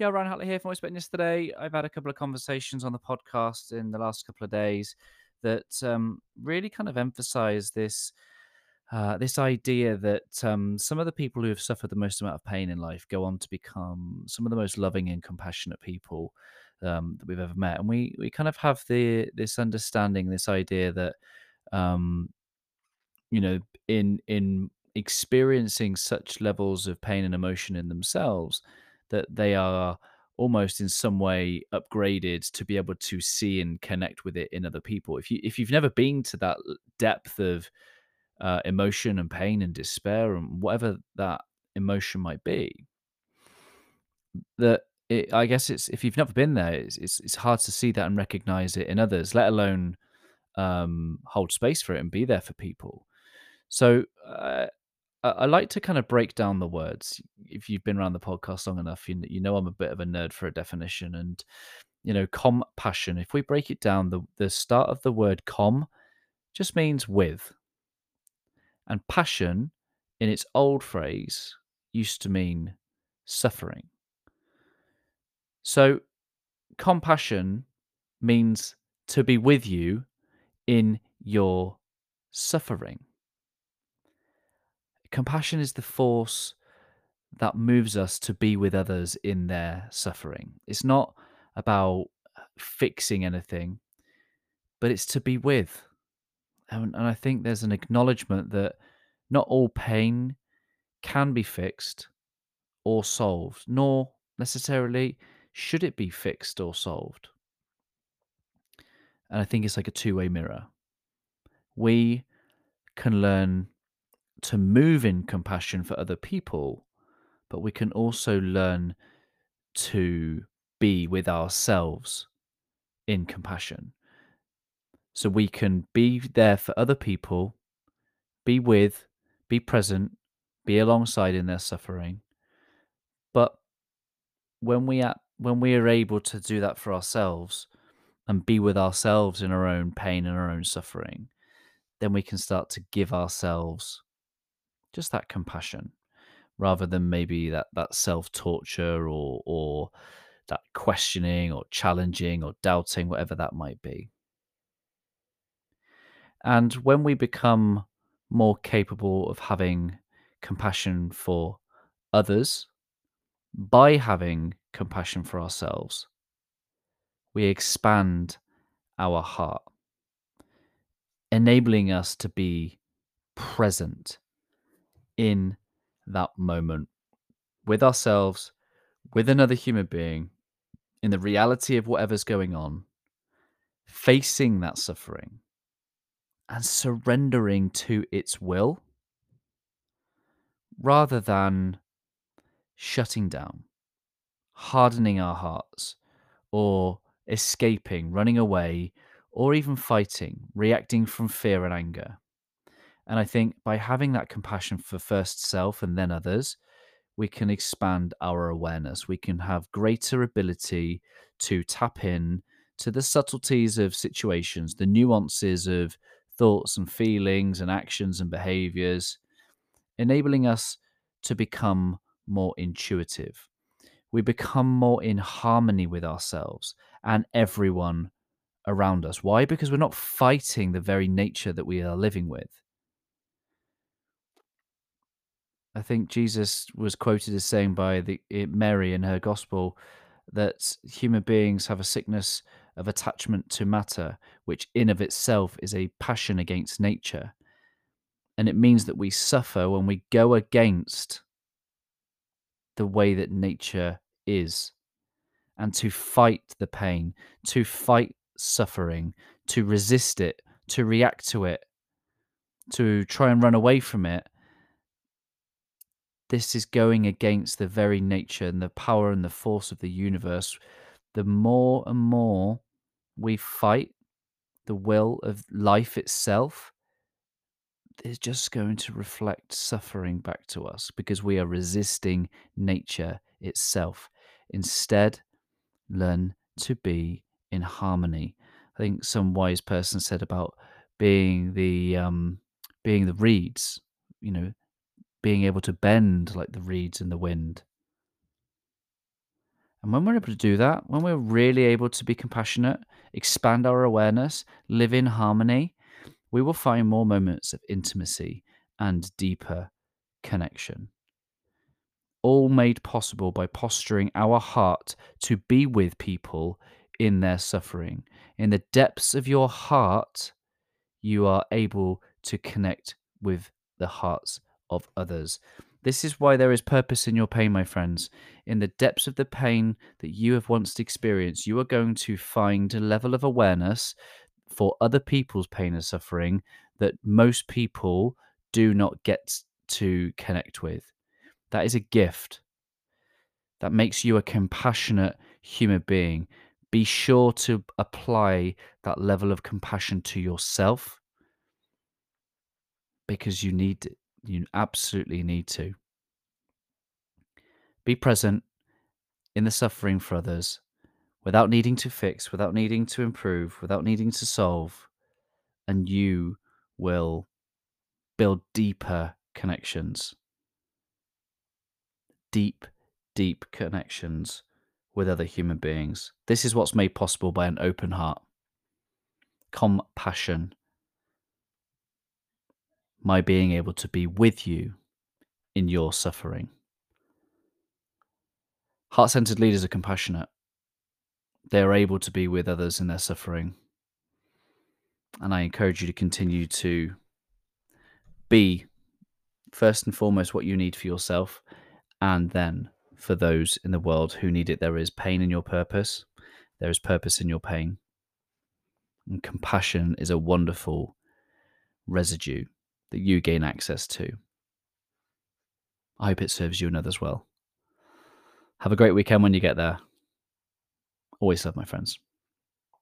Yeah, Ryan Hatley here from Voice Betting today. I've had a couple of conversations on the podcast in the last couple of days that um, really kind of emphasize this uh, this idea that um, some of the people who have suffered the most amount of pain in life go on to become some of the most loving and compassionate people um, that we've ever met, and we we kind of have the this understanding, this idea that um, you know, in in experiencing such levels of pain and emotion in themselves, that they are almost in some way upgraded to be able to see and connect with it in other people. If you if you've never been to that depth of uh, emotion and pain and despair and whatever that emotion might be, that it, I guess it's if you've never been there, it's, it's it's hard to see that and recognize it in others, let alone um, hold space for it and be there for people. So uh, I, like to kind of break down the words. If you've been around the podcast long enough, you, you know I'm a bit of a nerd for a definition. And, you know, compassion, if we break it down, the, the start of the word com just means with. And passion, in its old phrase, used to mean suffering. So compassion means to be with you in your suffering. Compassion is the force that moves us to be with others in their suffering. It's not about fixing anything, but it's to be with. And, and I think there's an acknowledgement that not all pain can be fixed or solved, nor necessarily should it be fixed or solved. And I think it's like a two way mirror. We can learn to move in compassion for other people, but we can also learn to be with ourselves in compassion. So we can be there for other people, be with, be present, be alongside in their suffering. But when we at, when we are able to do that for ourselves and be with ourselves in our own pain and our own suffering, then we can start to give ourselves just that compassion rather than maybe that that self torture or or that questioning or challenging or doubting whatever that might be. And when we become more capable of having compassion for others by having compassion for ourselves we expand our heart enabling us to be present in that moment with ourselves, with another human being, in the reality of whatever's going on, facing that suffering and surrendering to its will rather than shutting down, hardening our hearts, or escaping, running away, or even fighting, reacting from fear and anger. And I think by having that compassion for first self and then others, we can expand our awareness. We can have greater ability to tap in to the subtleties of situations, the nuances of thoughts and feelings and actions and behaviors, enabling us to become more intuitive. We become more in harmony with ourselves and everyone around us. Why? Because we're not fighting the very nature that we are living with. I think Jesus was quoted as saying by the Mary in her gospel that human beings have a sickness of attachment to matter, which in of itself is a passion against nature. And it means that we suffer when we go against the way that nature is. And to fight the pain, to fight suffering, to resist it, to react to it, to try and run away from it this is going against the very nature and the power and the force of the universe. The more and more we fight the will of life itself, is just going to reflect suffering back to us because we are resisting nature itself. Instead, learn to be in harmony. I think some wise person said about being the um, being the reeds. You know, being able to bend like the reeds in the wind. And when we're able to do that, when we're really able to be compassionate, expand our awareness, live in harmony, we will find more moments of intimacy and deeper connection. All made possible by posturing our heart to be with people in their suffering. In the depths of your heart, you are able to connect with the hearts of others. This is why there is purpose in your pain, my friends. In the depths of the pain that you have once experienced, you are going to find a level of awareness for other people's pain and suffering that most people do not get to connect with. That is a gift that makes you a compassionate human being. Be sure to apply that level of compassion to yourself because you need it. You absolutely need to. Be present in the suffering for others without needing to fix, without needing to improve, without needing to solve, and you will build deeper connections. Deep, deep connections with other human beings. This is what's made possible by an open heart. Compassion. My being able to be with you in your suffering. Heart centered leaders are compassionate. They are able to be with others in their suffering. And I encourage you to continue to be, first and foremost, what you need for yourself, and then for those in the world who need it. There is pain in your purpose, there is purpose in your pain. And compassion is a wonderful residue that you gain access to. I hope it serves you and others well. Have a great weekend when you get there. Always love, my friends.